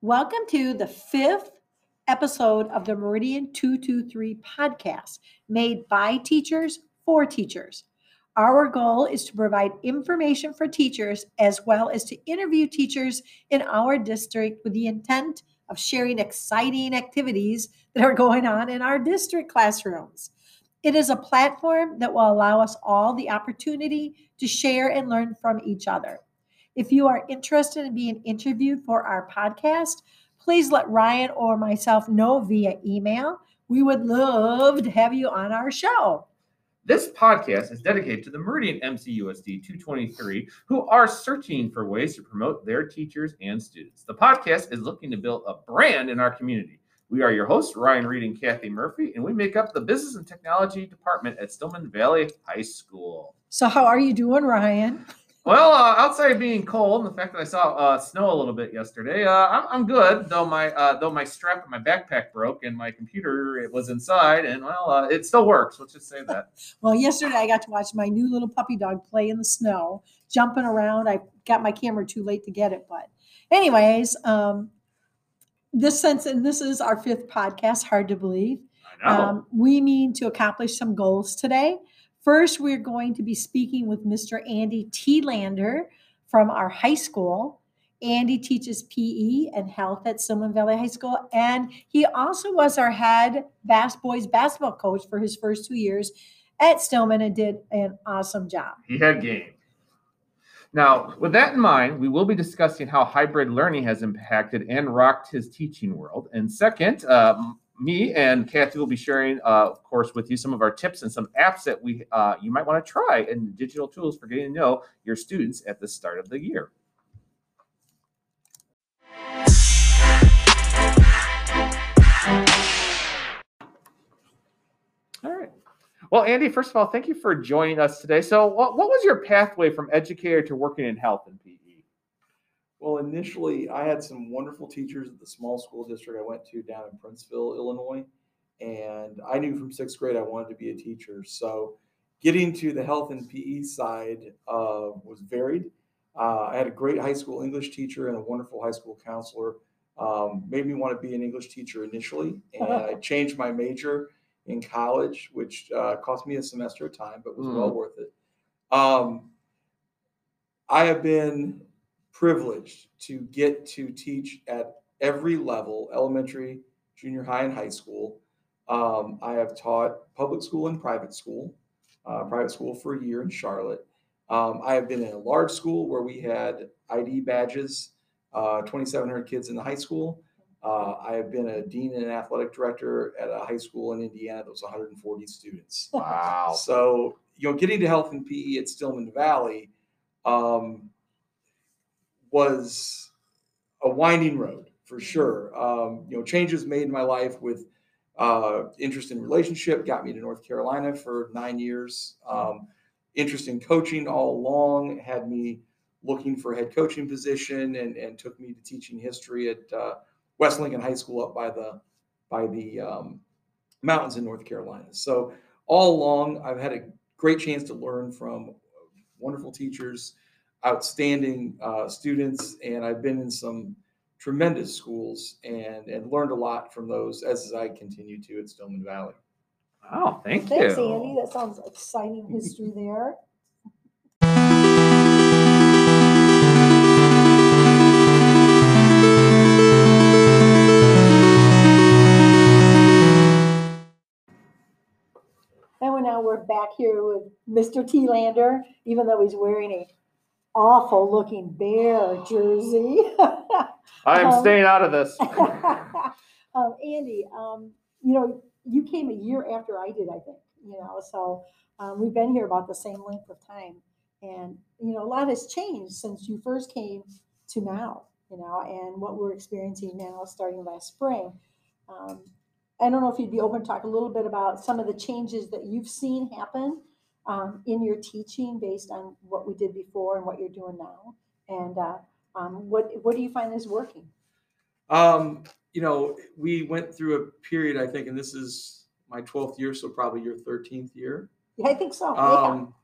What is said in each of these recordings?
Welcome to the fifth episode of the Meridian 223 podcast, made by teachers for teachers. Our goal is to provide information for teachers as well as to interview teachers in our district with the intent of sharing exciting activities that are going on in our district classrooms. It is a platform that will allow us all the opportunity to share and learn from each other. If you are interested in being interviewed for our podcast, please let Ryan or myself know via email. We would love to have you on our show. This podcast is dedicated to the Meridian MCUSD 223 who are searching for ways to promote their teachers and students. The podcast is looking to build a brand in our community. We are your hosts, Ryan Reed and Kathy Murphy, and we make up the Business and Technology Department at Stillman Valley High School. So, how are you doing, Ryan? Well, uh, outside being cold, and the fact that I saw uh, snow a little bit yesterday, uh, I'm, I'm good. Though my uh, though my strap of my backpack broke and my computer it was inside, and well, uh, it still works. Let's just say that. well, yesterday I got to watch my new little puppy dog play in the snow, jumping around. I got my camera too late to get it, but anyways, um, this sense, and this is our fifth podcast. Hard to believe. I know. Um, we mean to accomplish some goals today. First, we're going to be speaking with Mr. Andy T. Lander from our high school. Andy teaches PE and health at Stillman Valley High School, and he also was our head bass boys basketball coach for his first two years at Stillman and did an awesome job. He had game. Now, with that in mind, we will be discussing how hybrid learning has impacted and rocked his teaching world. And second, um, me and Kathy will be sharing, uh, of course, with you some of our tips and some apps that we uh, you might want to try and digital tools for getting to know your students at the start of the year. All right. Well, Andy, first of all, thank you for joining us today. So, what, what was your pathway from educator to working in health and PE? Well, initially, I had some wonderful teachers at the small school district I went to down in Princeville, Illinois. And I knew from sixth grade I wanted to be a teacher. So, getting to the health and PE side uh, was varied. Uh, I had a great high school English teacher and a wonderful high school counselor. Um, made me want to be an English teacher initially. And I changed my major in college, which uh, cost me a semester of time, but was well Mm. worth it. Um, I have been privileged to get to teach at every level elementary, junior high, and high school. Um, I have taught public school and private school, uh, private school for a year in Charlotte. Um, I have been in a large school where we had ID badges, uh, 2,700 kids in the high school. Uh, I have been a dean and an athletic director at a high school in Indiana that was 140 students. Wow. So, you know, getting to health and PE at Stillman Valley um, was a winding road for sure. Um, you know, changes made in my life with uh, interest in relationship got me to North Carolina for nine years. Um, interest in coaching all along had me looking for a head coaching position and, and took me to teaching history at uh, West Lincoln High School up by the by the um, mountains in North Carolina. So all along, I've had a great chance to learn from wonderful teachers, outstanding uh, students, and I've been in some tremendous schools and and learned a lot from those as I continue to at Stillman Valley. Wow. Thank you. Thanks. Andy. That sounds exciting history there. And we- now we're back here with Mr. T. Lander, even though he's wearing a awful looking bear jersey. I am Um, staying out of this. um, Andy, um, you know, you came a year after I did, I think, you know, so um, we've been here about the same length of time. And, you know, a lot has changed since you first came to now, you know, and what we're experiencing now starting last spring. Um, I don't know if you'd be open to talk a little bit about some of the changes that you've seen happen um, in your teaching based on what we did before and what you're doing now. And uh, um, what, what do you find is working? Um, you know, we went through a period, I think, and this is my 12th year, so probably your 13th year. Yeah, I think so. yeah. Um,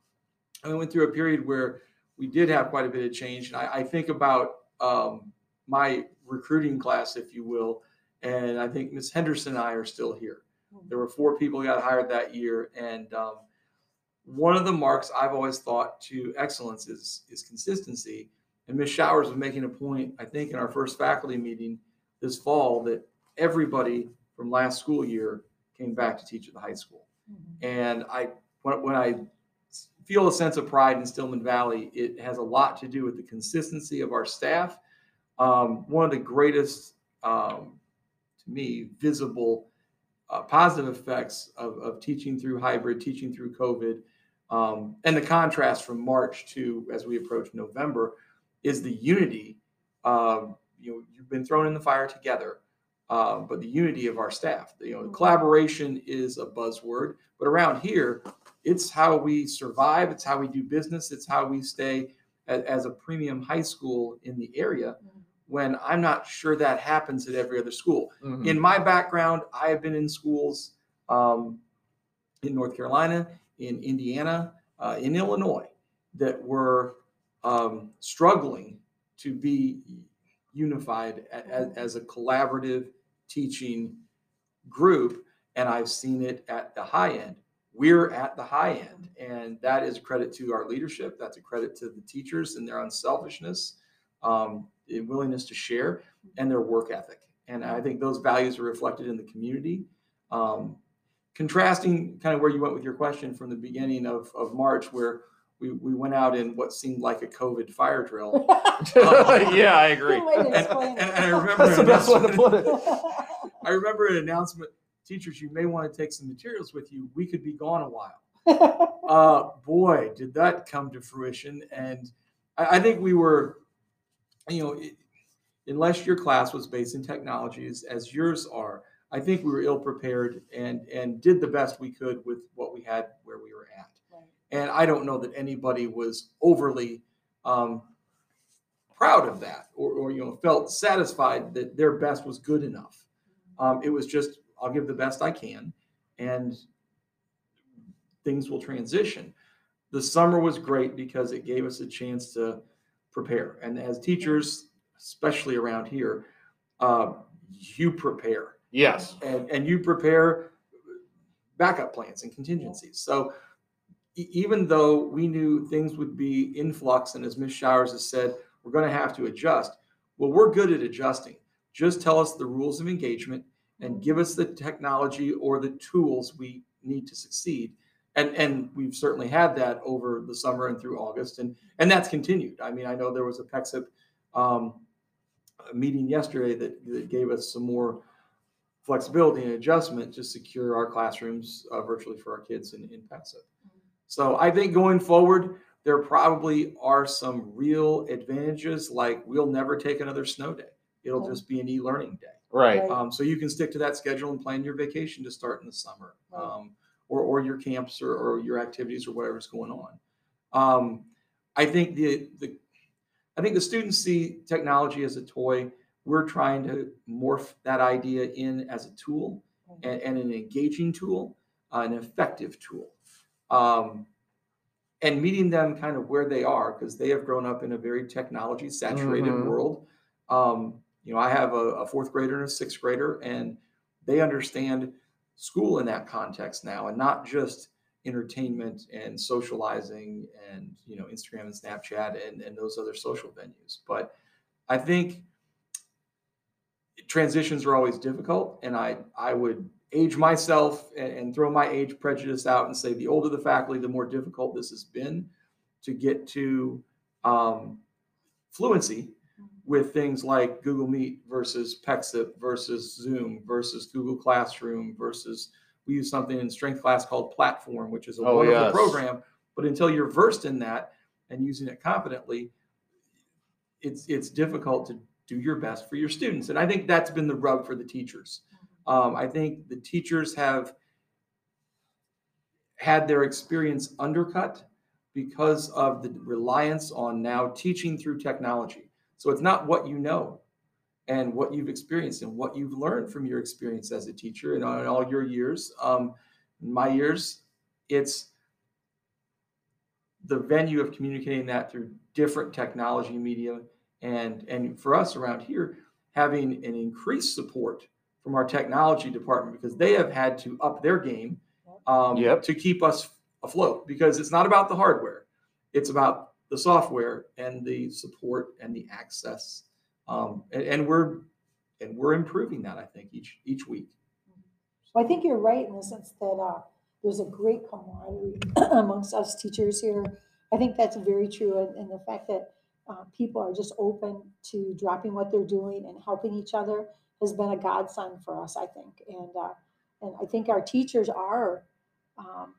and we went through a period where we did have quite a bit of change. And I, I think about um, my recruiting class, if you will. And I think Miss Henderson and I are still here. There were four people who got hired that year, and um, one of the marks I've always thought to excellence is is consistency. And Miss Showers was making a point, I think, in our first faculty meeting this fall that everybody from last school year came back to teach at the high school. And I, when, when I feel a sense of pride in Stillman Valley, it has a lot to do with the consistency of our staff. Um, one of the greatest, um, to me, visible uh, positive effects of, of teaching through hybrid, teaching through COVID, um, and the contrast from March to as we approach November is the unity. Um, you know, you've been thrown in the fire together, uh, but the unity of our staff. You know, collaboration is a buzzword, but around here, it's how we survive. It's how we do business. It's how we stay as, as a premium high school in the area. When I'm not sure that happens at every other school. Mhm. In my background, I have been in schools um, in North Carolina, in Indiana, uh, in Illinois that were um, struggling to be unified a- a- as a collaborative teaching group. And I've seen it at the high end. We're at the high end. And that is a credit to our leadership. That's a credit to the teachers and their unselfishness, um, willingness to share, and their work ethic. And I think those values are reflected in the community. Um, contrasting kind of where you went with your question from the beginning of, of March, where we, we went out in what seemed like a COVID fire drill. yeah, I agree. Good way to And, and- and I remember That's the an best way to announcement- put it. I remember an announcement, teachers, you may want to take some materials with you. We could be gone a while. Uh, boy, did that come to fruition. And I, I think we were, you know, it, unless your class was based in technologies as yours are, I think we were ill prepared and and did the best we could with what we had where we were at. Right. And I don't know that anybody was overly um, proud of that or, or you know felt satisfied that their best was good enough. Um, it was just I'll give the best I can, and things will transition. The summer was great because it gave us a chance to prepare. And as teachers, especially around here, uh, you prepare Yes. and, and you prepare backup plans and contingencies. So e- even though we knew things would be in flux, and as Ms. Showers has said, we're going to have to adjust. Well, we're good at adjusting. Just tell us the rules of engagement and give us the technology or the tools we need to succeed. And, and we've certainly had that over the summer and through August, and, and that's continued. I mean, I know there was a PEXIP um, meeting yesterday that, that gave us some more flexibility and adjustment to secure our classrooms uh, virtually for our kids in, in PEXIP. So I think going forward, there probably are some real advantages, like we'll never take another snow day. It'll just be an e-learning day. Right. Right. Um, so you can stick to that schedule and plan your vacation to start in the summer, Right. um, or, or your camps or, or your activities or whatever's going on. Um, I think the, the, I think the students see technology as a toy. We're trying to morph that idea in as a tool and, and an engaging tool, uh, an effective tool. Um, and meeting them kind of where they are because they have grown up in a very technology saturated Mhm. world. Um, you know, I have a, a fourth grader and a sixth grader, and they understand school in that context now, and not just entertainment and socializing and you know Instagram and Snapchat and, and those other social venues. But I think transitions are always difficult, and I I would age myself and, and throw my age prejudice out and say the older the faculty, the more difficult this has been to get to um, fluency with things like Google Meet versus Pexip versus Zoom versus Google Classroom versus we use something in strength class called Platform, which is a Oh, wonderful yes. program. But until you're versed in that and using it confidently, it's it's difficult to do your best for your students. And I think that's been the rub for the teachers. Um, I think the teachers have had their experience undercut because of the reliance on now teaching through technology. So it's not what you know and what you've experienced and what you've learned from your experience as a teacher and on all your years. Um, my years, it's the venue of communicating that through different technology media And, and for us around here, having an increased support from our technology department because they have had to up their game um, Yep. to keep us afloat because it's not about the hardware. It's about the software and the support and the access. Um, and, and we're, and we're improving that, I think, each, each week. Well, I think you're right in the sense that uh, there's a great camaraderie amongst us teachers here. I think that's very true, and, and the fact that uh, people are just open to dropping what they're doing and helping each other has been a godsend for us, I think. And uh, and I think our teachers are um,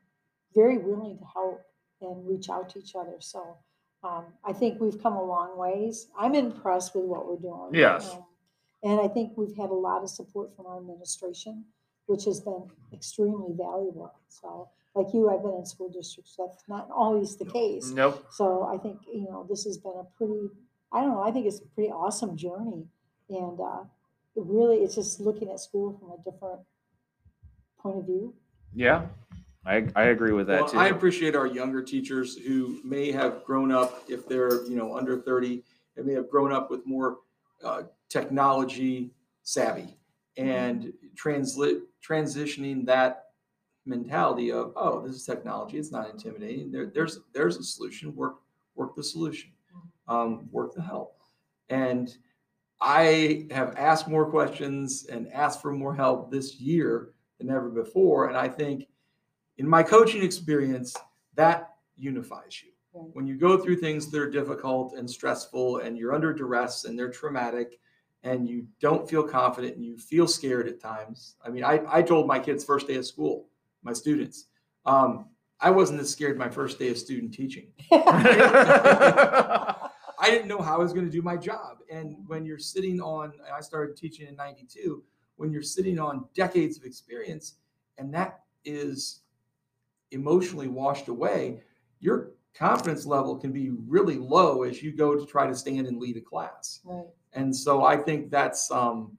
very willing to help and reach out to each other. So um, I think we've come a long ways. I'm impressed with what we're doing. Yes. Um, and I think we've had a lot of support from our administration which has been extremely valuable. So, like you, I've been in school districts. That's not always the case. Nope. So, I think you know this has been a pretty, I don't know, I think it's a pretty awesome journey, and uh, it really, it's just looking at school from a different point of view. Yeah, I, I agree with that Well, too. I appreciate our younger teachers who may have grown up, if they're, you know, under 30, they may have grown up with more uh, technology savvy and translate, transitioning that mentality of, oh, this is technology, it's not intimidating. There, there's, there's a solution, work, work the solution, um, work the help. And I have asked more questions and asked for more help this year than ever before. And I think in my coaching experience, that unifies you. When you go through things that are difficult and stressful and you're under duress and they're traumatic and you don't feel confident and you feel scared at times. I mean, I, I told my kids first day of school, my students, um, I wasn't as scared my first day of student teaching. I didn't know how I was going to do my job. And when you're sitting on, I started teaching in 92, when you're sitting on decades of experience and that is emotionally washed away, your confidence level can be really low as you go to try to stand and lead a class. right. And so I think that's, um,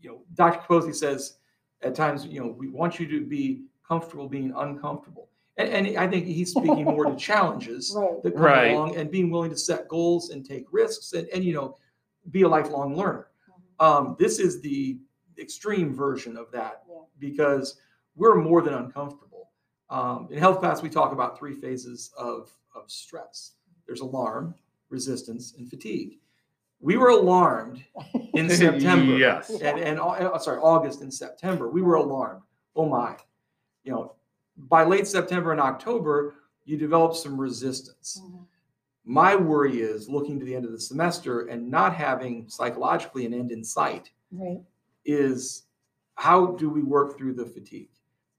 you know, Dr. Kaposi says at times, you know, we want you to be comfortable being uncomfortable. And, and I think he's speaking more to challenges Right. that come Right. along and being willing to set goals and take risks and, and you know, be a lifelong learner. Mhm. Um, this is the extreme version of that Yeah. because we're more than uncomfortable. Um, in health class, we talk about three phases of, of stress. There's alarm, resistance, and fatigue. We were alarmed in September. Yes. And, and, au- uh, sorry, August and September, we were alarmed. Oh my. You know, by late September and October, you develop some resistance. Mhm. My worry is looking to the end of the semester and not having psychologically an end in sight Right. is how do we work through the fatigue?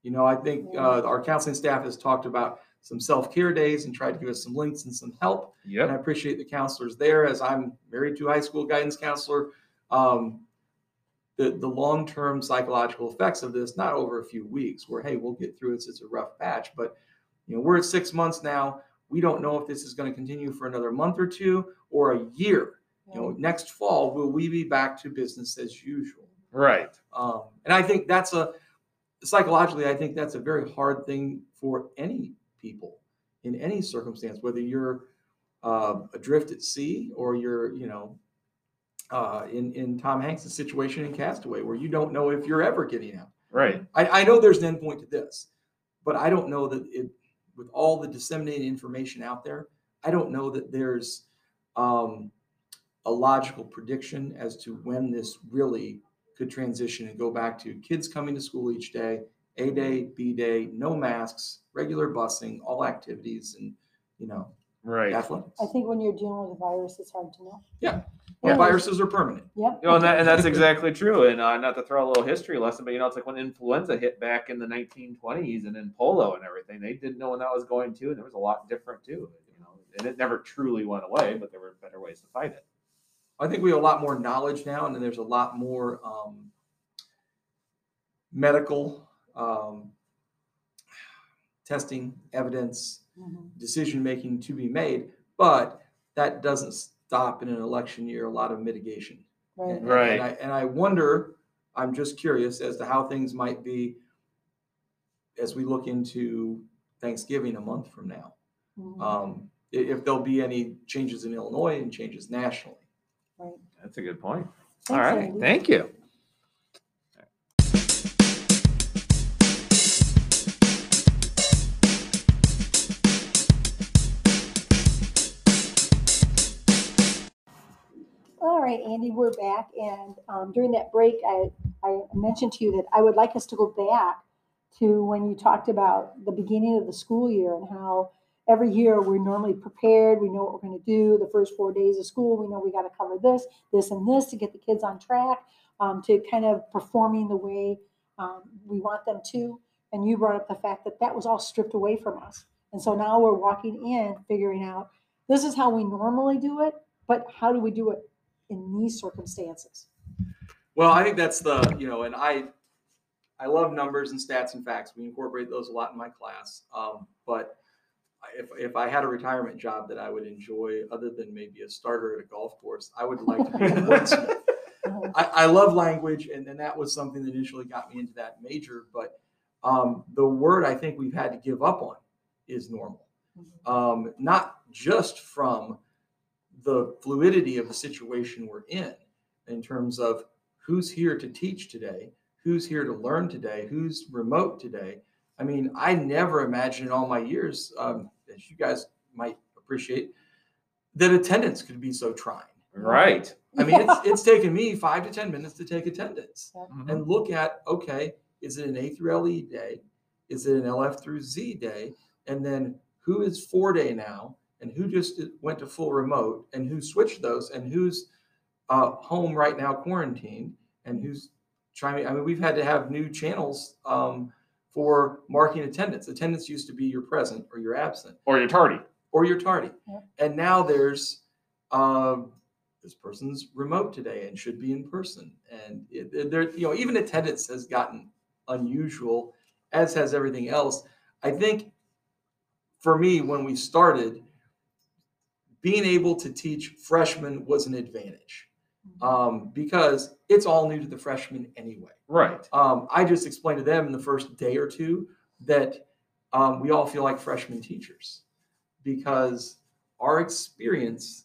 You know, I think Yeah. uh, our counseling staff has talked about some self-care days and tried to give us some links and some help. And I appreciate the counselors there as I'm married to a high school guidance counselor. Um, the, the long-term psychological effects of this, not over a few weeks where, hey, we'll get through this. It's a rough patch, but you know, we're at six months now. We don't know if this is going to continue for another month or two or a year. You know, next fall, will we be back to business as usual? Right. Um, and I think that's a psychologically, I think that's a very hard thing for any people in any circumstance, whether you're uh, adrift at sea or you're, you know, uh, in in Tom Hanks' situation in Castaway, where you don't know if you're ever getting out. Right. I, I know there's an endpoint to this, but I don't know that it, with all the disseminated information out there, I don't know that there's um, a logical prediction as to when this really could transition and go back to kids coming to school each day, A day, B day, no masks, regular busing, all activities, and you know, Right. athletics. I think when you're dealing with a virus, it's hard to know. Well, Yeah. viruses are permanent. Yep. You know, and, that, and that's exactly true. And uh, not to throw a little history lesson, but you know, it's like when influenza hit back in the 1920s and then polio and everything, they didn't know when that was going to, and there was a lot different too. You know, and it never truly went away, but there were better ways to fight it. I think we have a lot more knowledge now, and then there's a lot more um, medical um, testing, evidence, Mhm. decision making to be made. But that doesn't stop in an election year. A lot of mitigation, Right. and, Right. And I, and I wonder. I'm just curious as to how things might be as we look into Thanksgiving a month from now. Mhm. Um, if there'll be any changes in Illinois and changes nationally. Right. That's a good point. All Thanks, right, Andy. thank you. Andy, we're back. And um, during that break, I, I mentioned to you that I would like us to go back to when you talked about the beginning of the school year and how every year we're normally prepared. We know what we're going to do the first four days of school. We know we got to cover this, this, and this to get the kids on track um, to kind of performing the way um, we want them to. And you brought up the fact that that was all stripped away from us. And so now we're walking in figuring out this is how we normally do it, but how do we do it in these circumstances? Well, I think that's the, you know, and I, I love numbers and stats and facts. We incorporate those a lot in my class. Um, but if, if I had a retirement job that I would enjoy, other than maybe a starter at a golf course, I would like to be a wordsmith. I, I love language, and, and that was something that initially got me into that major. But um, the word I think we've had to give up on is normal, um, not just from the fluidity of the situation we're in, in terms of who's here to teach today, who's here to learn today, who's remote today. I mean, I never imagined in all my years, um, as you guys might appreciate, that attendance could be so trying. Right. I mean, it's, it's taken me five to 10 minutes to take attendance Mhm. and look at, okay, is it an A through LE day? Is it an LF through Z day? And then who is four day now? And who just went to full remote? And who switched those? And who's uh, home right now quarantined? And who's trying? I mean, we've had to have new channels um, for marking attendance. Attendance used to be your present or your absent Or you're tardy. or you're tardy. Yep. And now there's um, this person's remote today and should be in person. And it, it- there, you know, even attendance has gotten unusual, as has everything else. I think for me, when we started, being able to teach freshmen was an advantage um, because it's all new to the freshmen anyway. Right. Um, I just explained to them in the first day or two that um, we all feel like freshman teachers because our experience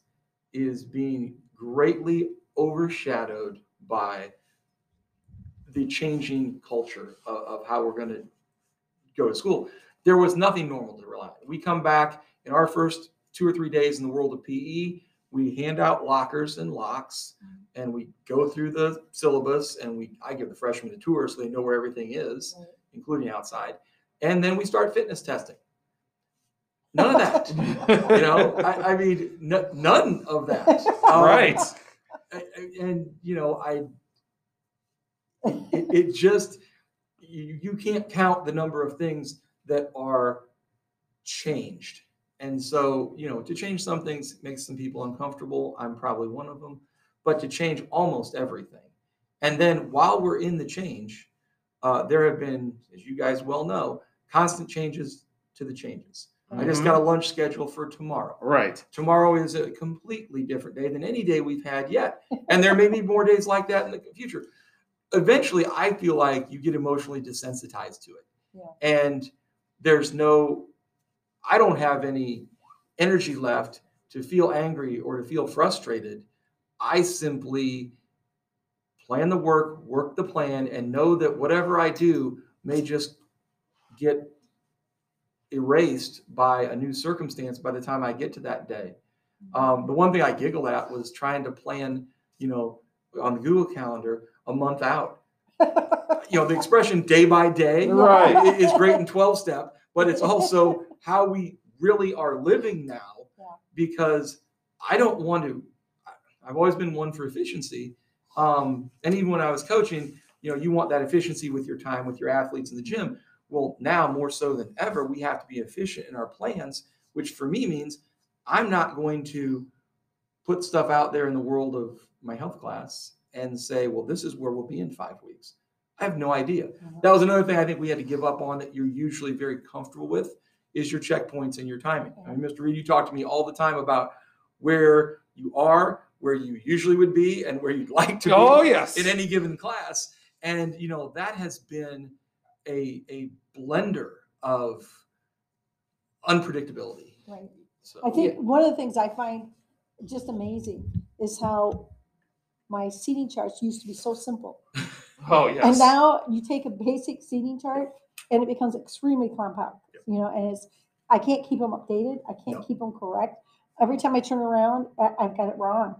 is being greatly overshadowed by the changing culture of, of how we're going to go to school. There was nothing normal to rely on. We come back in our first two or three days in the world of PE, we hand out lockers and locks and we go through the syllabus and we I give the freshmen a tour so they know where everything is, Right. including outside. And then we start fitness testing. None of that. you know, I, I mean, n- none of that. Um, right. a- a- and you know i it, it just you, you can't count the number of things that are changed and so you know to change some things makes some people uncomfortable i'm probably one of them but to change almost everything and then while we're in the change uh, there have been as you guys well know constant changes to the changes i just Mhm. got a lunch schedule for tomorrow Right. tomorrow is a completely different day than any day we've had yet. And there may be more days like that in the future. Eventually, I feel like you get emotionally desensitized to it. Yeah. And there's no, I don't have any energy left to feel angry or to feel frustrated. I simply plan the work, work the plan, and know that whatever I do may just get erased by a new circumstance by the time I get to that day. Um, the one thing I giggled at was trying to plan, you know, on the Google Calendar a month out. You know, the expression day by day Right. is great in 12 step, but it's also how we really are living now Yeah. because I don't want to, I've always been one for efficiency. Um, and even when I was coaching, you know, you want that efficiency with your time with your athletes in the gym. Well, now more so than ever, we have to be efficient in our plans, which for me means I'm not going to put stuff out there in the world of my health class and say, well, this is where we'll be in five weeks. I have no idea. Mm-hmm. That was another thing I think we had to give up on that you're usually very comfortable with is your checkpoints and your timing. I mean, Mr. Reed, you talk to me all the time about where you are, where you usually would be, and where you'd like to be Oh yes. in any given class. And you know, that has been a a blender of unpredictability. Right. So I think one of the things I find just amazing is how my seating charts used to be so simple. Oh, yes. And now you take a basic seating chart and it becomes extremely compact, Yep. you know, and it's, I can't keep them updated. I can't No. keep them correct. Every time I turn around, I, I've got it wrong.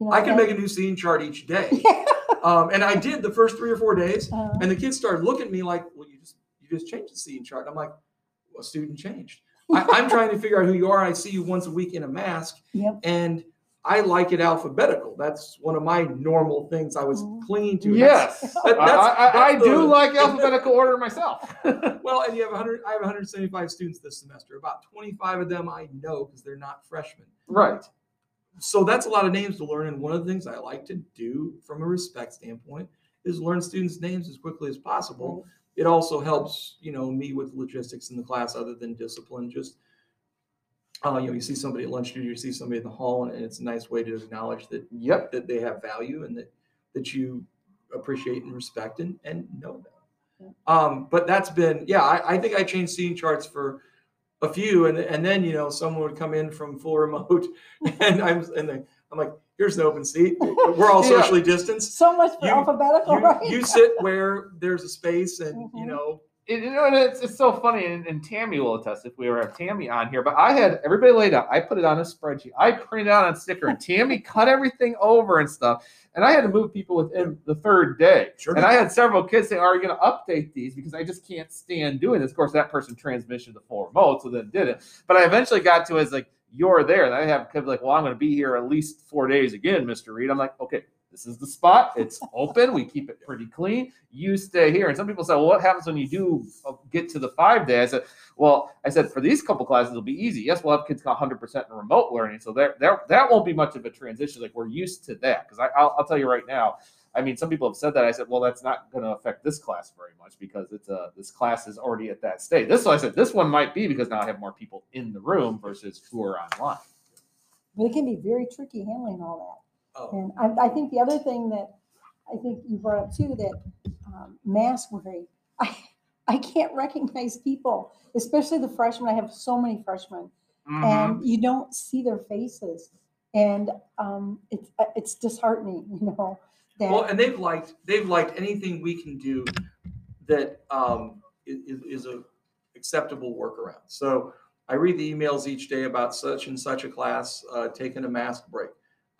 You know, I can and- make a new scene chart each day. Um, and I did the first three or four days. Uh, And the kids started looking at me like, well, you just you just changed the seating chart. I'm like, well, student changed. I, I'm trying to figure out who you are. I see you once a week in a mask, Yep. and I like it alphabetical. That's one of my normal things I was Mhm. clinging to. and that's- Yes. that- I, that's- I, I that's do the- like alphabetical order myself. Well, and you have 100. I have 175 students this semester. About 25 of them I know because they're not freshmen. right. So that's a lot of names to learn. And one of the things I like to do from a respect standpoint is learn students' names as quickly as possible. It also helps, you know, me with logistics in the class other than discipline. Just, uh, you know, you see somebody at lunch you see somebody in the hall, and it's a nice way to acknowledge that Yep. that they have value and that that you appreciate and respect and, and know them. Um, but that's been, yeah, I, I think I changed seating charts for a few, and and then you know someone would come in from full remote, and I'm and they, I'm like, here's an open seat. We're all Yeah. socially distanced. So much for You- alphabetical, You, right? you sit where there's a space, and you Mhm. know, It, you know, and it's, it's so funny, and, and Tammy will attest if we ever have Tammy on here. But I had everybody laid out. I put it on a spreadsheet. I printed out on sticker, and Tammy cut everything over and stuff. And I had to move people within the third day. Sure. And I had several kids say, "Are you going to update these?" Because I just can't stand doing this. Of course, that person transmission the full remote, so then did it. But I eventually got to as like you're there, and I have kids like, "Well, I'm going to be here at least four days again, Mister Reed." I'm like, "Okay." This is the spot. It's open. We keep it pretty clean. You stay here. And some people say, well, what happens when you do uh, get to the five day? I said, well, I said, for these couple classes, it'll be easy. Yes, we'll have kids 100% in remote learning. So there, there, that won't be much of a transition. Like we're used to that. Because I'll, I'll tell you right now, I mean, some people have said that. I said, well, that's not going to affect this class very much because it's a, this class is already at that stage. This one, I said, this one might be because now I have more people in the room versus who are online. But it can be very tricky handling all that. Oh, And I, I think the other thing that I think you brought up too, that um, mask wearing, I, I can't recognize people, especially the freshmen. I have so many freshmen Mm-hmm. and you don't see their faces. And um, it's, uh, it's disheartening, you know, that. well, and they've liked they've liked anything we can do that um, is, is a acceptable workaround. So I read the emails each day about such and such a class uh, taking a mask break.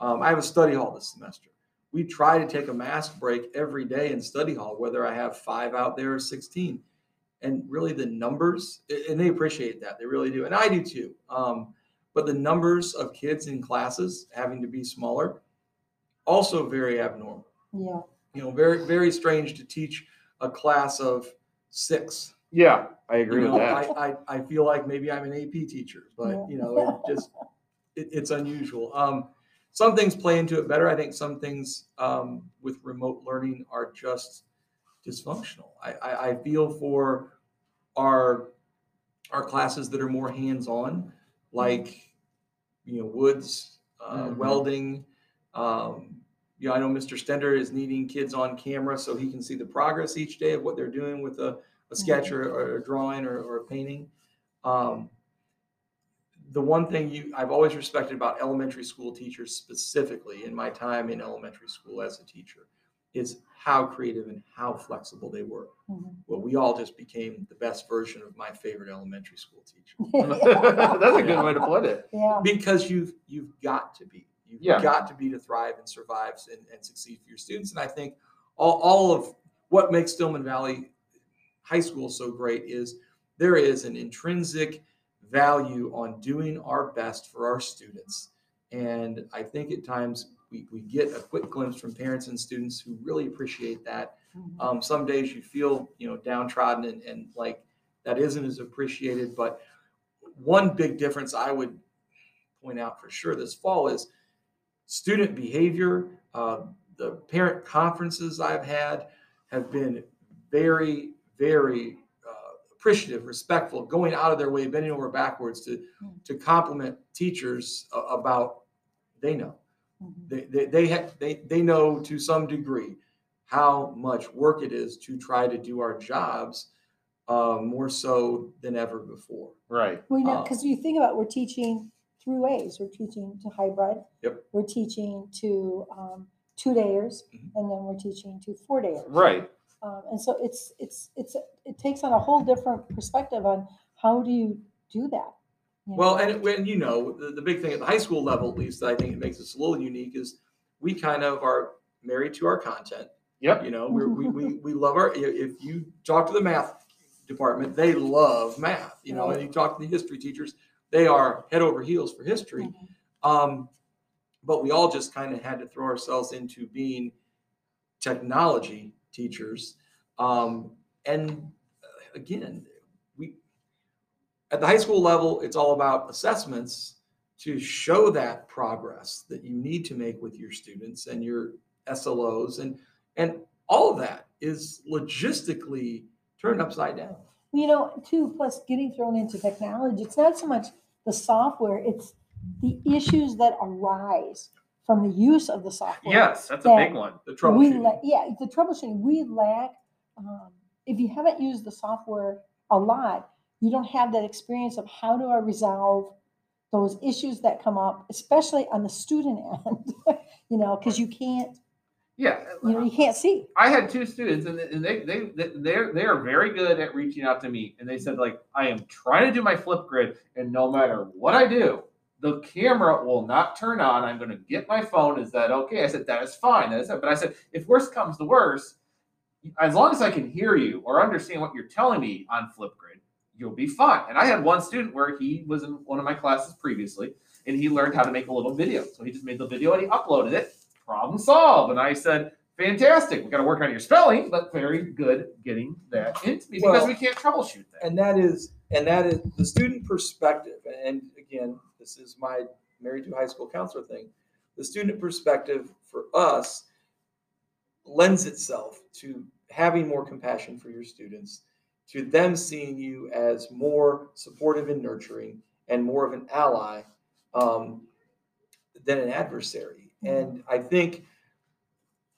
Um, I have a study hall this semester. We try to take a mask break every day in study hall, whether I have five out there or 16. And really, the numbers, and they appreciate that. They really do. And I do too. Um, but the numbers of kids in classes having to be smaller, also very abnormal yeah. you know, very, very strange to teach a class of six. Yeah, I agree You with that. I, I, I feel like maybe I'm an AP teacher, but Yeah. you know, it just, it, it's unusual. Um, some things play into it better. I think some things, um, with remote learning are just dysfunctional. I, I, I feel for our, our classes that are more hands-on, like, you know, woods, uh, Mhm. welding, um, you know, I know Mr. Stender is needing kids on camera so he can see the progress each day of what they're doing with a, a sketch or, or a drawing or, or a painting. Um, the one thing you I've always respected about elementary school teachers specifically in my time in elementary school as a teacher is how creative and how flexible they were. Mhm. Well, we all just became the best version of my favorite elementary school teacher That's a good way to put it. Yeah. because you've you've got to be you've Yeah. got to be to thrive and survive and, and succeed for your students and i think all, all of what makes stillman valley high school so great is there is an intrinsic value on doing our best for our students and i think at times we, we get a quick glimpse from parents and students who really appreciate that Mhm. um, some days you feel, you know, downtrodden and, and like that isn't as appreciated. But one big difference I would point out for sure this fall is student behavior. Uh, the parent conferences I've had have been very, very appreciative, respectful, going out of their way, bending over backwards to to compliment teachers about they know Mhm. they they they, ha- they they know to some degree how much work it is to try to do our jobs uh, more so than ever before. Right. Well, you know, Uh, because you think about we're teaching three A's. We're teaching to hybrid. Yep. We're teaching to um, two dayers, Mhm. and then we're teaching to four dayers. Right. Um, and so it's it's it's it takes on a whole different perspective on how do you do that. you Well, and when you know the, the big thing at the high school level, at least, that I think it makes us a little unique is we kind of are married to our content. Yep. You know, we're, we we we love our. If you talk to the math department, they love math. You know, and you talk to the history teachers, they are head over heels for history. Mhm. Um, but we all just kind of had to throw ourselves into being technology teachers. Um, and uh, again, we at the high school level, it's all about assessments to show that progress that you need to make with your students and your SLOs and and all of that is logistically turned upside down. you know, too, plus getting thrown into technology, it's not so much the software, it's the issues that arise from the use of the software. Yes, that's a big one. The troubleshooting. la- yeah, the troubleshooting, we lack, um, if you haven't used the software a lot, you don't have that experience of how do I resolve those issues that come up, especially on the student end, you know, because you can't, Yeah. you know, you can't see. I had two students, and and they they they they're they are very good at reaching out to me, and they said like I am trying to do my Flipgrid, and no matter what I do, the camera will not turn on. I'm going to get my phone. Is that okay? I said that is fine. That is it. But I said if worst comes to worst, as long as I can hear you or understand what you're telling me on Flipgrid, you'll be fine. And I had one student where he was in one of my classes previously, and he learned how to make a little video. So he just made the video and he uploaded it. Problem solved. And I said, fantastic. We got to work on your spelling, but very good getting that into me because Well, we can't troubleshoot that. and that is and that is the student perspective and again this is my married to high school counselor thing. The student perspective for us lends itself to having more compassion for your students to them seeing you as more supportive and nurturing and more of an ally um, than an adversary. And i think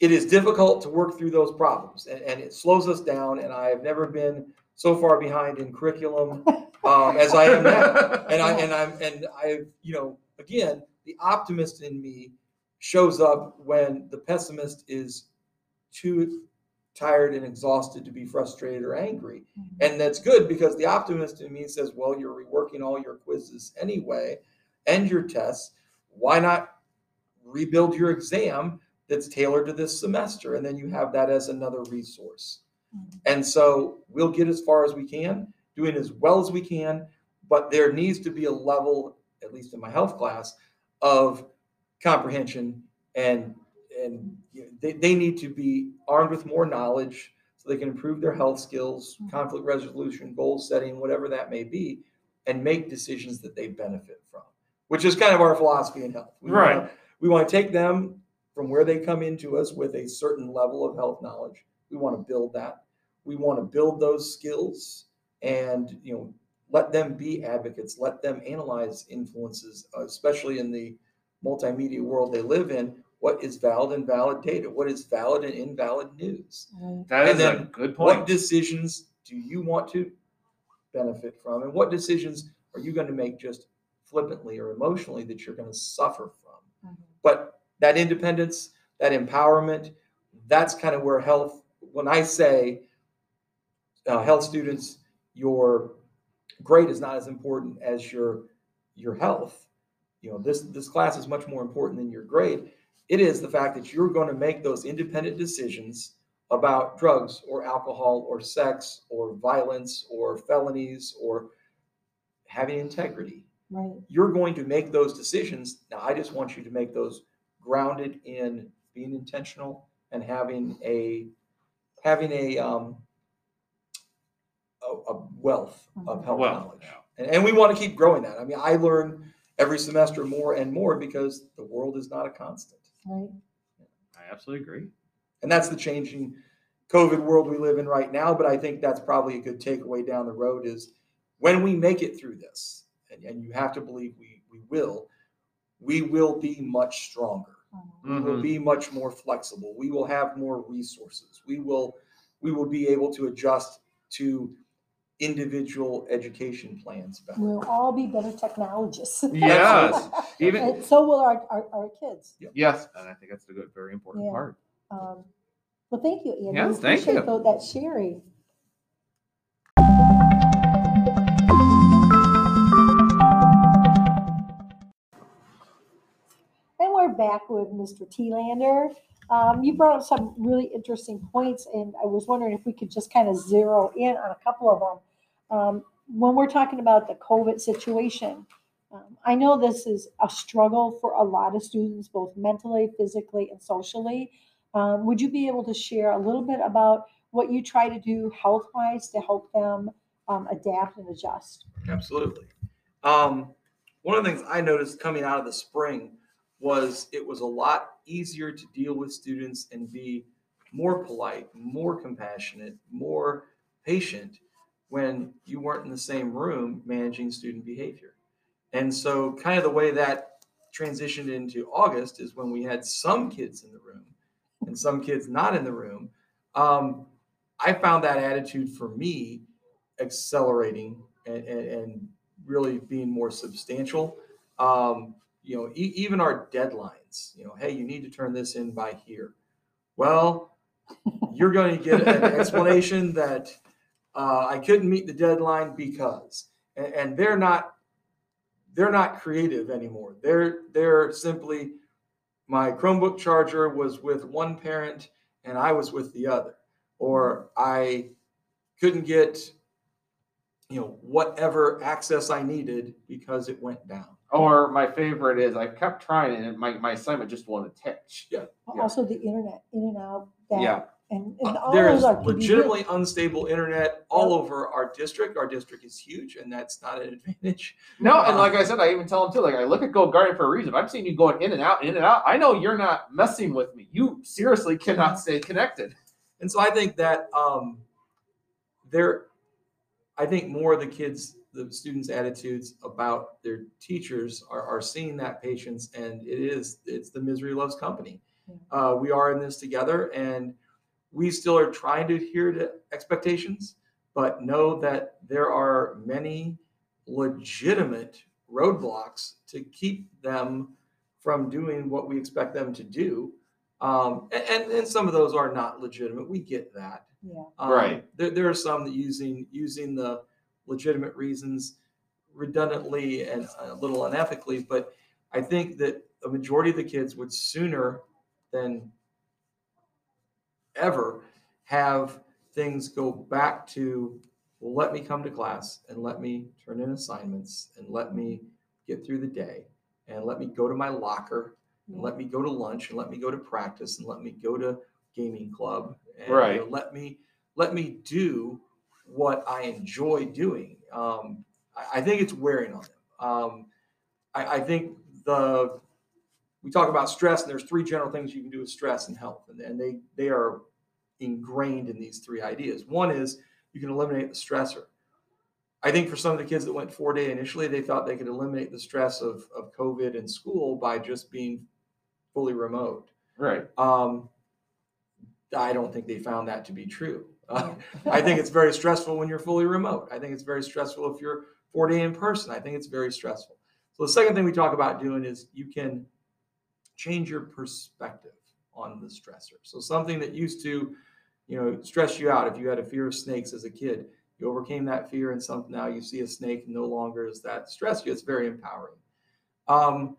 it is difficult to work through those problems and, and it slows us down and i have never been so far behind in curriculum um, as I am now. And I and I'm and I you know again the optimist in me shows up when the pessimist is too tired and exhausted to be frustrated or angry. And that's good because the optimist in me says, well, you're reworking all your quizzes anyway and your tests. Why not rebuild your exam that's tailored to this semester? And then you have that as another resource. Mhm. And so we'll get as far as we can, doing as well as we can, but there needs to be a level, at least in my health class, of comprehension and and they, they need to be armed with more knowledge so they can improve their health skills, Mhm. conflict resolution, goal setting, whatever that may be, and make decisions that they benefit from, which is kind of our philosophy in health. We Right. wanna- we want to take them from where they come into us with a certain level of health knowledge. We want to build that. We want to build those skills and, you know, let them be advocates, let them analyze influences, uh, especially in the multimedia world they live in. What is valid and valid data? What is valid and invalid news? Right. That is And a then good What point. decisions do you want to benefit from? And what decisions are you going to make just flippantly or emotionally that you're going to suffer from? Mhm. But that independence, that empowerment, that's kind of where health, when I say uh, health students, your grade is not as important as your your health. You know, this this class is much more important than your grade. It is the fact that you're going to make those independent decisions about drugs or alcohol or sex or violence or felonies or having integrity Right. you're going to make those decisions. Now, I just want you to make those grounded in being intentional and having a having a um a, a wealth of health Well, knowledge. yeah. And, and we want to keep growing that. I mean, I learn every semester more and more because the world is not a constant. Right. I absolutely agree. And that's the changing COVID world we live in right now. But I think that's probably a good takeaway down the road is when we make it through this, and, and you have to believe we, we will, we will be much stronger. Mhm. We will be much more flexible. We will have more resources. We will we will be able to adjust to individual education plans better. We'll all be better technologists. Yes, even And so will our, our, our kids. yes, and I think that's a good, very important Yeah. part. Um, Well, thank you, Andy. Yes, We thank appreciate you. tho- That sharing. Back with Mr. Lander. Um, you brought up some really interesting points, and I was wondering if we could just kind of zero in on a couple of them. Um, when we're talking about the COVID situation, um, I know this is a struggle for a lot of students, both mentally, physically, and socially. Um, would you be able to share a little bit about what you try to do health wise to help them um, adapt and adjust? Absolutely. Um, one of the things I noticed coming out of the spring was it was a lot easier to deal with students and be more polite, more compassionate, more patient when you weren't in the same room managing student behavior. And so, kind of the way that transitioned into August is when we had some kids in the room and some kids not in the room. Um, I found that attitude for me accelerating and, and, and really being more substantial. Um, you know, e- even our deadlines, you know, hey, you need to turn this in by here. Well, you're going to get an explanation that uh, I couldn't meet the deadline because, and, and they're not, they're not creative anymore. They're, they're simply, my Chromebook charger was with one parent and I was with the other, or I couldn't get you know whatever access I needed because it went down. Or my favorite is I kept trying and my, my assignment just won't attach. Yeah. Also, the internet, in and out. that- Yeah. And, and Uh, all there those are. can be really- legitimately unstable internet all over our district. Our district is huge, and that's not an advantage. No, and like I said, I even tell them too. Like I look at GoGuardian for a reason. If I'm seeing you going in and out, in and out. I know you're not messing with me. You seriously cannot stay connected. And so I think that um, there, I think more of the kids, the students' attitudes about their teachers are, are seeing that patience, and it is it's the misery loves company. Uh, we are in this together, and we still are trying to adhere to expectations, but know that there are many legitimate roadblocks to keep them from doing what we expect them to do. Um, and, and, some of those are not legitimate. We get that. Yeah. Um, Right. There, there are some that using using the legitimate reasons redundantly and a little unethically, but I think that a majority of the kids would sooner than ever have things go back to well, let me come to class and let me turn in assignments and let me get through the day and let me go to my locker and let me go to lunch and let me go to practice and let me go to gaming club and you know, Right. let me let me do what I enjoy doing. Um, I, I think it's wearing on them. Um, I, I think the we talk about stress, and there's three general things you can do with stress and health, and, and they they are ingrained in these three ideas. One is you can eliminate the stressor. I think for some of the kids that went four day initially, they thought they could eliminate the stress of, of COVID in school by just being fully remote. Right. Um, I don't think they found that to be true. Uh, I think it's very stressful when you're fully remote. I think it's very stressful if you're four day in person. I think it's very stressful. So the second thing we talk about doing is you can change your perspective on the stressor. So something that used to, you know, stress you out. If you had a fear of snakes as a kid, you overcame that fear, and some now you see a snake, no longer is that stress you. It's very empowering. Um,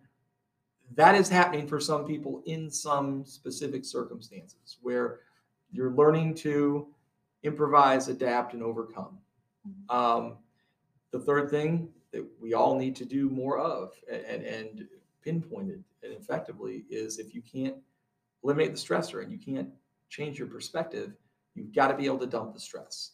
that is happening for some people in some specific circumstances where you're learning to improvise, adapt, and overcome. Um, the third thing that we all need to do more of and, and pinpointed and effectively is if you can't eliminate the stressor and you can't change your perspective, you've got to be able to dump the stress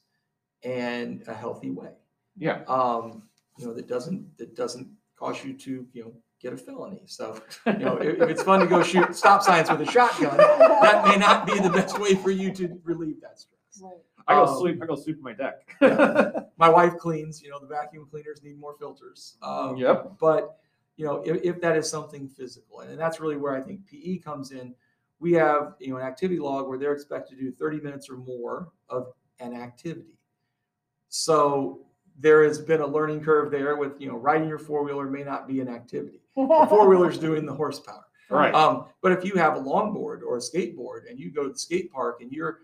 and a healthy way. Yeah. Um, you know, that doesn't that doesn't cause you to, you know, get a felony. So, you know, if, if it's fun to go shoot stop signs with a shotgun, that may not be the best way for you to relieve that stress. Right. I go Um, sweep. I go sweep my deck. My wife cleans, you know, the vacuum cleaners need more filters. Um, Yep. But, you know, if, if that is something physical, and that's really where I think PE comes in, we have, you know, an activity log where they're expected to do 30 minutes or more of an activity. So there has been a learning curve there with, you know, riding your four wheeler may not be an activity. The four wheeler's doing the horsepower. Right. Um, but if you have a longboard or a skateboard and you go to the skate park and you're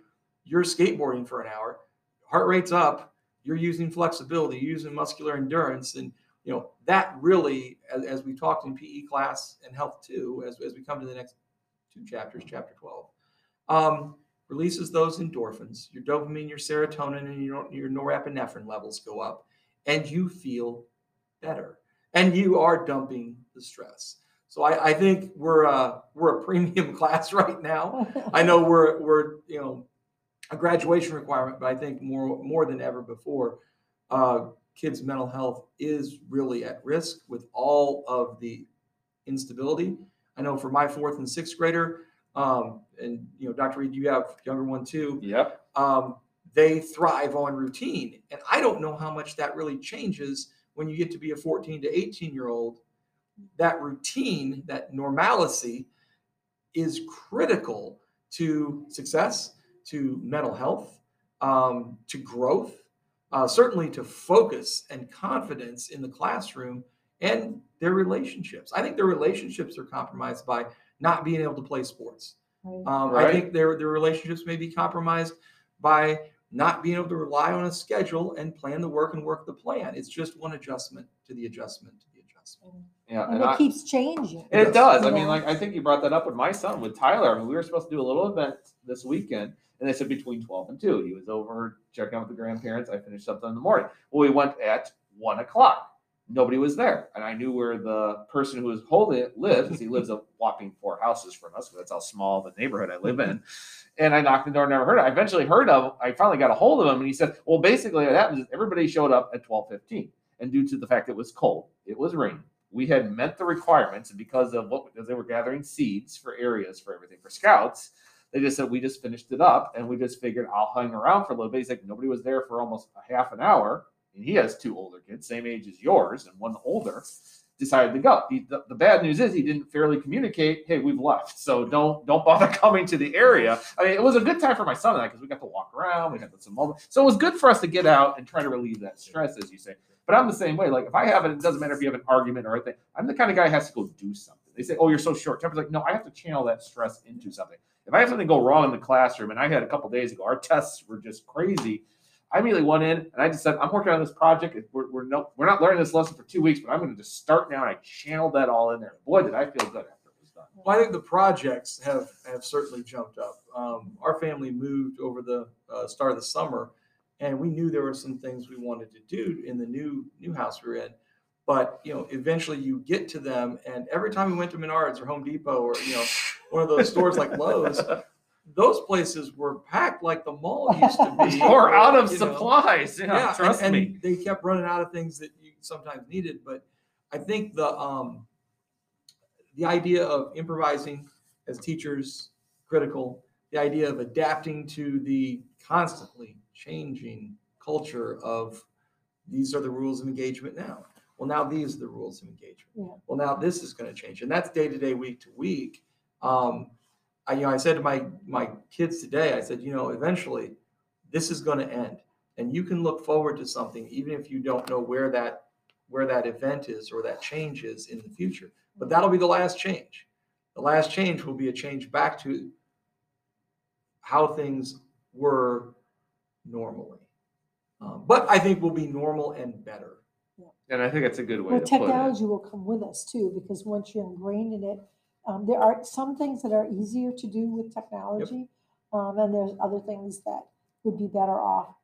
you're skateboarding for an hour, heart rate's up, you're using flexibility, you're using muscular endurance, and you know that really, as, as we talked in PE class and health too, as, as we come to the next two chapters, chapter 12, um, releases those endorphins, your dopamine, your serotonin, and your, your norepinephrine levels go up, and you feel better, and you are dumping the stress. So I, I think we're uh, we're a premium class right now. I know we're we're you know a graduation requirement, but I think more more than ever before, uh, kids' mental health is really at risk with all of the instability. I know for my fourth and sixth grader, um, and you know, Dr. Reed, you have younger one too. Yep. Um, they thrive on routine, and I don't know how much that really changes when you get to be a 14 to 18 year old. That routine, that normalcy, is critical to success, to mental health, um, to growth, uh, certainly to focus and confidence in the classroom and their relationships. I think their relationships are compromised by not being able to play sports. Um, Right. I think their their relationships may be compromised by not being able to rely on a schedule and plan the work and work the plan. It's just one adjustment to the adjustment to the adjustment. Yeah. And And it I, keeps changing. It does. I mean, like I think you brought that up with my son, with Tyler. I mean, we were supposed to do a little event this weekend, and they said between twelve and two. He was over checking out with the grandparents. I finished something in the morning. Well, we went at one o'clock. Nobody was there, and I knew where the person who was holding it lived, because he lives a whopping four houses from us. That's how small the neighborhood I live in. And I knocked on the door, never heard. It. I eventually heard of. I finally got a hold of him, and he said, "Well, basically, what happens is everybody showed up at twelve fifteen, and due to the fact it was cold, it was raining." We had met the requirements and because of what because they were gathering seeds for areas for everything for scouts they just said we just finished it up and we just figured i'll hang around for a little bit. He's like nobody was there for almost a half an hour and he has two older kids same age as yours and one older decided to go. He, the, the bad news is he didn't fairly communicate hey we've left so don't don't bother coming to the area. I mean it was a good time for my son and i because we got to walk around we had some moments. So it was good for us to get out and try to relieve that stress as you say but I'm the same way. Like if I have it, it doesn't matter if you have an argument or anything. I'm the kind of guy who has to go do something. They say, "Oh, you're so short tempered." Like, no, I have to channel that stress into something. If I have something go wrong in the classroom, and I had a couple days ago, our tests were just crazy. I immediately went in and I just said, "I'm working on this project. We're we're no, we're not learning this lesson for two weeks, but I'm going to just start now." And I channeled that all in there. Boy, did I feel good after it was done. Well, I think the projects have have certainly jumped up. Um, our family moved over the uh, start of the summer, and we knew there were some things we wanted to do in the new new house we we're in. But you know, eventually you get to them, and every time we went to Menards or Home Depot or you know one of those stores like Lowe's, those places were packed like the mall used to be. or out of know. supplies. Yeah, Yeah, and- trust and, me. They kept running out of things that you sometimes needed, but I think the um, the idea of improvising as teachers critical. The idea of adapting to the constantly changing culture of these are the rules of engagement now. Well, now these are the rules of engagement. Yeah. Well, now this is going to change, and that's day to day, week to week. Um, I, you know, I said to my my kids today, I said, you know, eventually this is going to end, and you can look forward to something, even if you don't know where that where that event is or that change is in the future. But that'll be the last change. The last change will be a change back to how things were normally. Um, but I think we'll be normal and better. And I think that's a good way Well, to put it. technology will come with us too, because once you're ingrained in it, um, there are some things that are easier to do with technology. Um, and there's other things that would be better off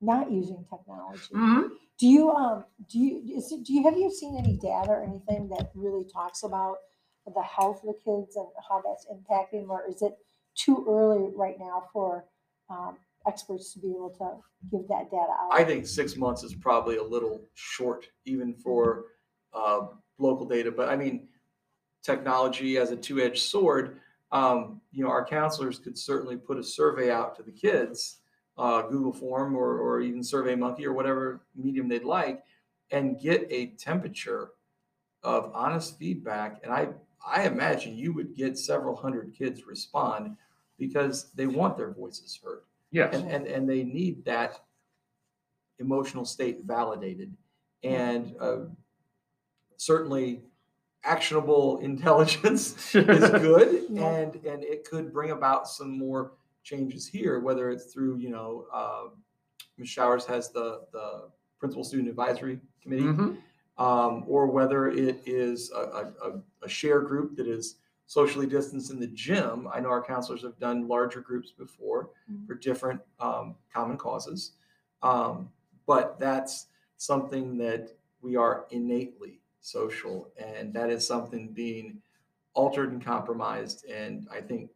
not using technology. Mhm. Do you, um, do you, is it, do you, have you seen any data or anything that really talks about the health of the kids and how that's impacting, or is it too early right now for, um, experts to be able to give that data out? I think six months is probably a little short, even for uh, local data. But I mean, technology as a two-edged sword. Um, you know, our counselors could certainly put a survey out to the kids, uh, Google form or, or even Survey Monkey or whatever medium they'd like, and get a temperature of honest feedback. And I, I imagine you would get several hundred kids respond because they want their voices heard Yes. and, and, and they need that emotional state validated. And uh, certainly actionable intelligence is good Yeah. and and it could bring about some more changes here whether it's through you know uh, ms showers has the the principal student advisory committee Mhm. um, or whether it is a, a, a share group that is socially distanced in the gym i know our counselors have done larger groups before Mhm. for different um, common causes um, but that's something that we are innately social and that is something being altered and compromised and i think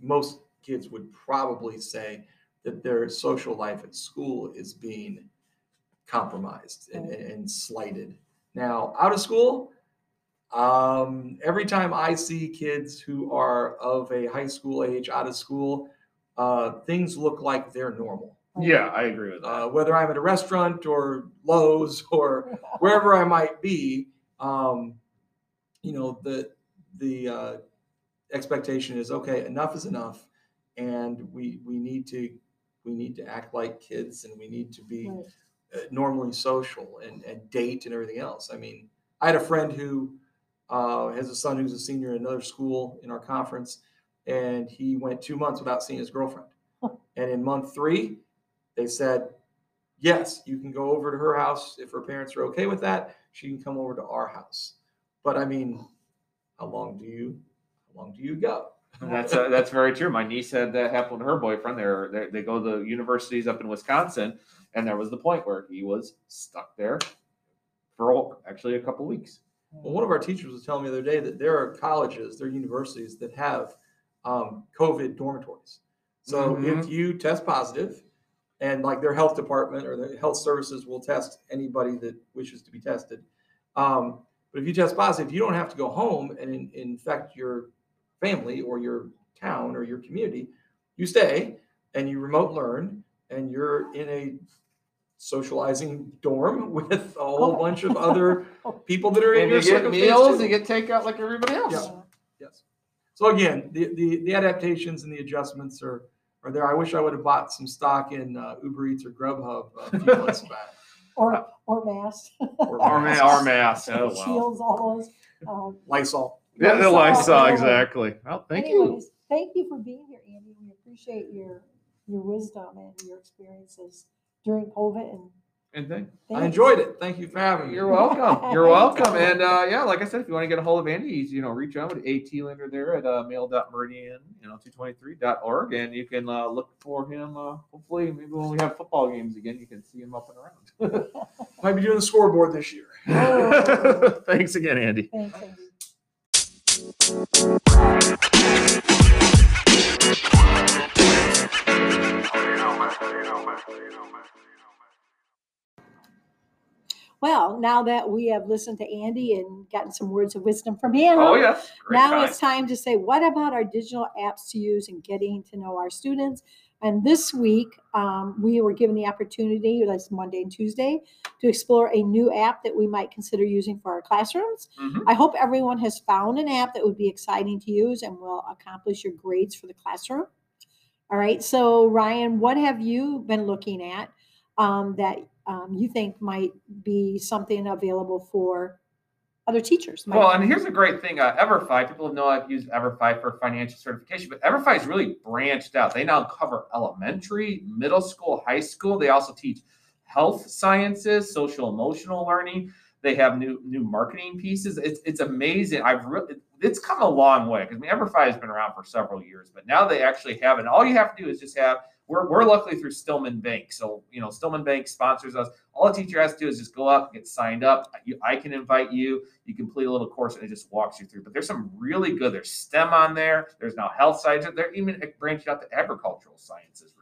most kids would probably say that their social life at school is being compromised and, Right. and slighted now out of school um, every time i see kids who are of a high school age out of school uh, things look like they're normal Yeah, I agree with that. uh, whether I'm at a restaurant or Lowe's or wherever I might be, um, you know, the the uh, expectation is okay. Enough is enough, and we we need to we need to act like kids, and we need to be Right. uh, normally social and, and date and everything else. I mean, I had a friend who uh, has a son who's a senior in another school in our conference, and he went two months without seeing his girlfriend. and in month three, they said, yes, you can go over to her house if her parents are okay with that. She can come over to our house. But I mean, how long do you how long do you go? That's uh, that's very true. My niece had that happen to her boyfriend. They're, they they go to universities up in Wisconsin, and there was the point where he was stuck there for actually a couple weeks. Well, one of our teachers was telling me the other day that there are colleges, there are universities that have um, COVID dormitories. So if you test positive, and like their health department or the health services will test anybody that wishes to be tested. Um, but if you test positive, you don't have to go home and in, infect your family or your town or your community. You stay and you remote learn, and you're in a socializing dorm with a whole Oh. bunch of other people that are in And your you get circumstance meals, too. you get takeout like everybody else. Yeah. Yes. So again, the, the, the adaptations and the adjustments are, are there. I wish I would have bought some stock in uh, Uber Eats or Grubhub a few months back. Or, or masks. Or Our, ma- our masks. mass. Oh wow. Shields, all those. Um, Lysol. Yeah, the Lysol, Lysol, exactly. Well, thank you. Thank you for being here, Andy. We appreciate your, your wisdom and your experiences during COVID and. And thank I enjoyed it. Thank you for having me. You're welcome. You're welcome. And uh, yeah, like I said, if you want to get a hold of Andy, he's, you know, reach out with AT Lander there at uh, mail.meridian, you know, 223.org. And you can uh, look for him. Uh, hopefully, maybe when we have football games again, you can see him up and around. Might be doing the scoreboard this year. Thanks again, Andy. Thanks, Andy. Well, now that we have listened to Andy and gotten some words of wisdom from him. Oh, yes. Great now time. it's time to say, what about our digital apps to use and getting to know our students? And this week, um, we were given the opportunity, that's Monday and Tuesday, to explore a new app that we might consider using for our classrooms. Mhm. I hope everyone has found an app that would be exciting to use and will accomplish your grades for the classroom. All right, so Ryan, what have you been looking at um, that um, you think might be something available for other teachers? Well, and here's a great thing. Uh, EverFi, people know I've used EverFi for financial certification, but EverFi is really branched out. They now cover elementary, middle school, high school. They also teach health sciences, social emotional learning. They have new new marketing pieces. It's it's amazing. I've really it's come a long way because I mean EverFi has been around for several years, but now they actually have it. All you have to do is just have. We're, we're luckily through Stillman Bank, so you know Stillman Bank sponsors us. All a teacher has to do is just go up, and get signed up. You, I can invite you you complete a little course and it just walks you through. But there's some really good. There's STEM on there. There's now health science. They're even branching out to agricultural sciences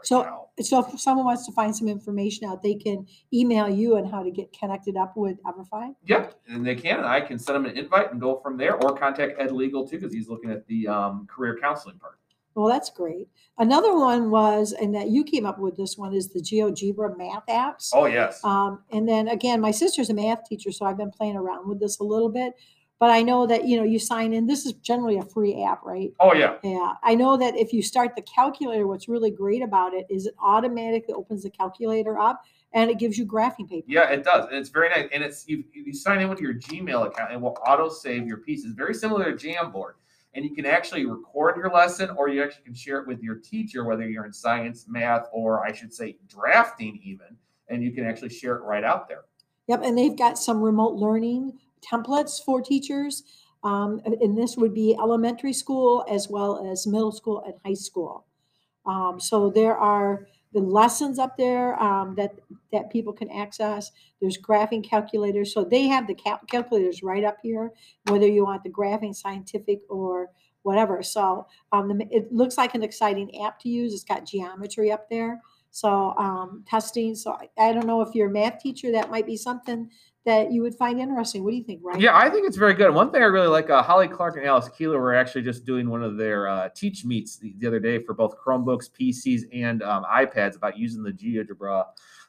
right So- now. So if someone wants to find some information out, they can email you on how to get connected up with Everfi. Yep, and they can. And I can send them an invite and go from there, or contact Ed Legal too because he's looking at the um, career counseling part. Well, that's great. Another one was, and that you came up with this one, is the GeoGebra math apps. Oh yes. Um, and then again, my sister's a math teacher, so I've been playing around with this a little bit. But I know that, you know, you sign in, this is generally a free app, right? Oh yeah. Yeah, I know that if you start the calculator, what's really great about it is it automatically opens the calculator up and it gives you graphing paper. Yeah, it does, and it's very nice. And it's you, you sign in with your Gmail account, and it will auto save your pieces. Very similar to Jamboard, and you can actually record your lesson, or you actually can share it with your teacher, whether you're in science, math, or I should say drafting even, and you can actually share it right out there. Yep, and they've got some remote learning templates for teachers. Um, and this would be elementary school as well as middle school and high school. Um, so there are the lessons up there um, that that people can access. There's graphing calculators, so they have the cal- calculators right up here, whether you want the graphing, scientific, or whatever. So um, the, it looks like an exciting app to use. It's got geometry up there, so um, testing. So I, I don't know if you're a math teacher, that might be something that you would find interesting. What do you think, Ryan? Yeah, I think it's very good. One thing I really like, uh, Holly Clark and Alice Keeler were actually just doing one of their uh, teach meets the, the, other day for both Chromebooks, PCs, and um, iPads about using the GeoGebra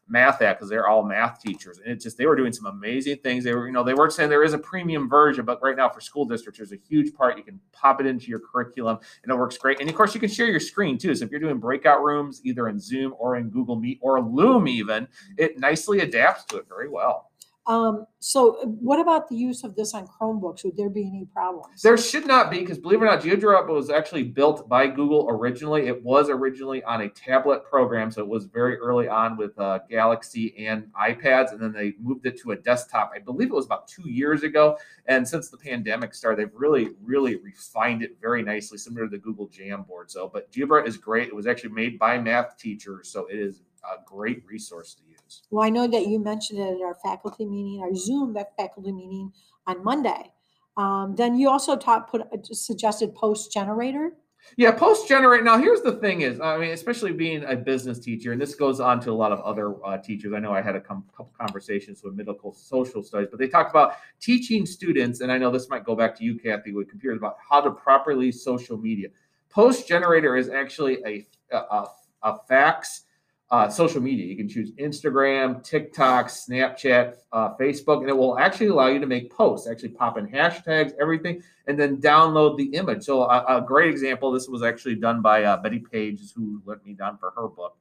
math app because they're all math teachers and it's just they were doing some amazing things they were you know they weren't saying there is a premium version but right now for school districts there's a huge part you can pop it into your curriculum and it works great and of course you can share your screen too so if you're doing breakout rooms either in zoom or in google meet or loom even it nicely adapts to it very well um, so uh, what about the use of this on Chromebooks? Would there be any problems? There should not be, because believe it or not, GeoGebra was actually built by Google originally. It was originally on a tablet program, so it was very early on with uh, Galaxy and iPads, and then they moved it to a desktop. I believe it was about two years ago. And since the pandemic started, they've really, really refined it very nicely, similar to the Google Jamboard. So, but GeoGebra is great. It was actually made by math teachers, so it is a great resource to use. Well, I know that you mentioned it at our faculty meeting, our Zoom faculty meeting on Monday. Um, then you also taught, put a suggested post generator. Yeah, post generate. Now, here's the thing: is I mean, especially being a business teacher, and this goes on to a lot of other uh, teachers. I know I had a com- couple conversations with medical social studies, but they talk about teaching students, and I know this might go back to you, Kathy, with computers about how to properly social media. Post generator is actually a, a, a fax uh, social media. You can choose Instagram, TikTok, Snapchat, uh, Facebook, and it will actually allow you to make posts, actually pop in hashtags, everything, and then download the image. So, a, a great example this was actually done by uh, Betty Page, who let me down for her book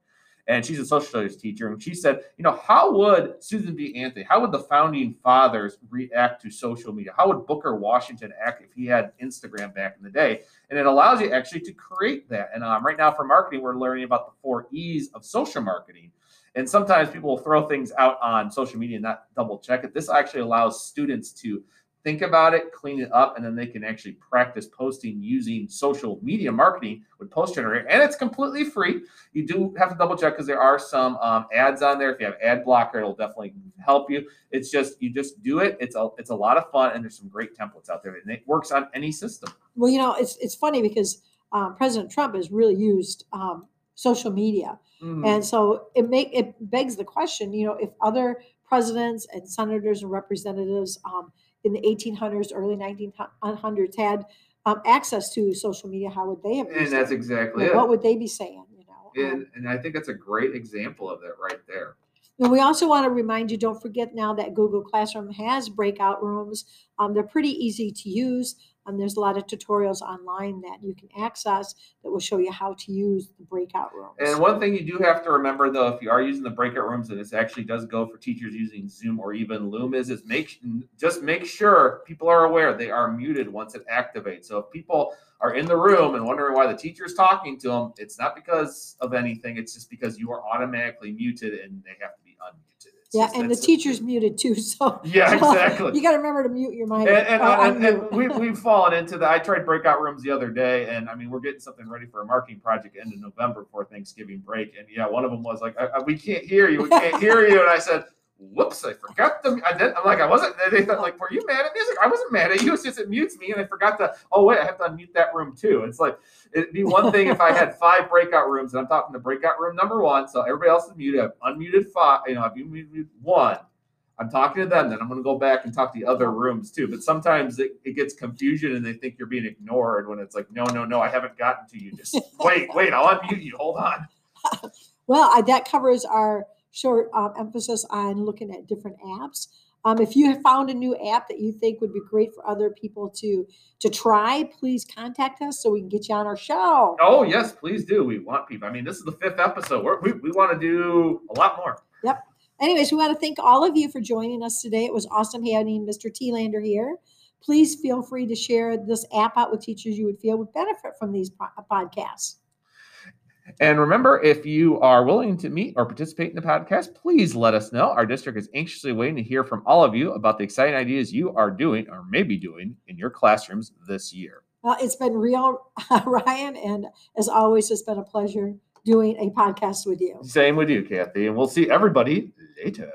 and she's a social studies teacher. And she said, you know, how would Susan B. Anthony, how would the founding fathers react to social media? How would Booker Washington act if he had Instagram back in the day? And it allows you actually to create that. And um, right now for marketing, we're learning about the four E's of social marketing. And sometimes people will throw things out on social media and not double check it. This actually allows students to think about it, clean it up, and then they can actually practice posting using social media marketing with Post Generator. And it's completely free. You do have to double check because there are some um, ads on there. If you have ad blocker, it'll definitely help you. It's just you just do it. It's a it's a lot of fun, and there's some great templates out there, and it works on any system. Well, you know, it's it's funny because um, President Trump has really used um, social media, mm-hmm. and so it make it begs the question. You know, if other presidents and senators and representatives um, in the 1800s, early 1900s had um, access to social media, how would they have? And that's exactly it. What would they be saying? You know, and, um, and I think that's a great example of that right there. And we also want to remind you don't forget now that Google Classroom has breakout rooms. Um, they're pretty easy to use. Um, there's a lot of tutorials online that you can access that will show you how to use the breakout rooms. And one thing you do have to remember, though, if you are using the breakout rooms, and this actually does go for teachers using Zoom or even Loom, is is make just make sure people are aware they are muted once it activates. So if people are in the room and wondering why the teacher is talking to them, it's not because of anything. It's just because you are automatically muted and they have to be unmuted. Yeah, and the teacher's muted too. So yeah, exactly. you got to remember to mute your mic. And, and, uh, and, and we, we've fallen into that. I tried breakout rooms the other day, and I mean, we're getting something ready for a marketing project end of November for Thanksgiving break. And yeah, one of them was like, I, I, "We can't hear you. We can't hear you." And I said whoops, I forgot the. I did. I'm like, I wasn't. They thought like, were you mad at music? I wasn't mad at you. It's just it mutes me, and I forgot to. Oh wait, I have to unmute that room too. It's like it'd be one thing if I had five breakout rooms, and I'm talking the breakout room number one, so everybody else is muted. I've unmuted five. You know, I've muted one. I'm talking to them, then I'm going to go back and talk to the other rooms too. But sometimes it, it gets confusion and they think you're being ignored when it's like, no, no, no, I haven't gotten to you. Just wait, wait, I'll unmute you. Hold on. well, I, that covers our short um, emphasis on looking at different apps. Um, if you have found a new app that you think would be great for other people to to try, please contact us so we can get you on our show. Oh yes, please do. We want people. I mean, this is the fifth episode. We're, we we want to do a lot more. Yep. Anyways, we want to thank all of you for joining us today. It was awesome having Mr. T-Lander here. Please feel free to share this app out with teachers you would feel would benefit from these po- podcasts. And remember, if you are willing to meet or participate in the podcast, please let us know. Our district is anxiously waiting to hear from all of you about the exciting ideas you are doing or maybe doing in your classrooms this year. Well, it's been real, Ryan, and as always, it's been a pleasure doing a podcast with you. Same with you, Kathy. And we'll see everybody later.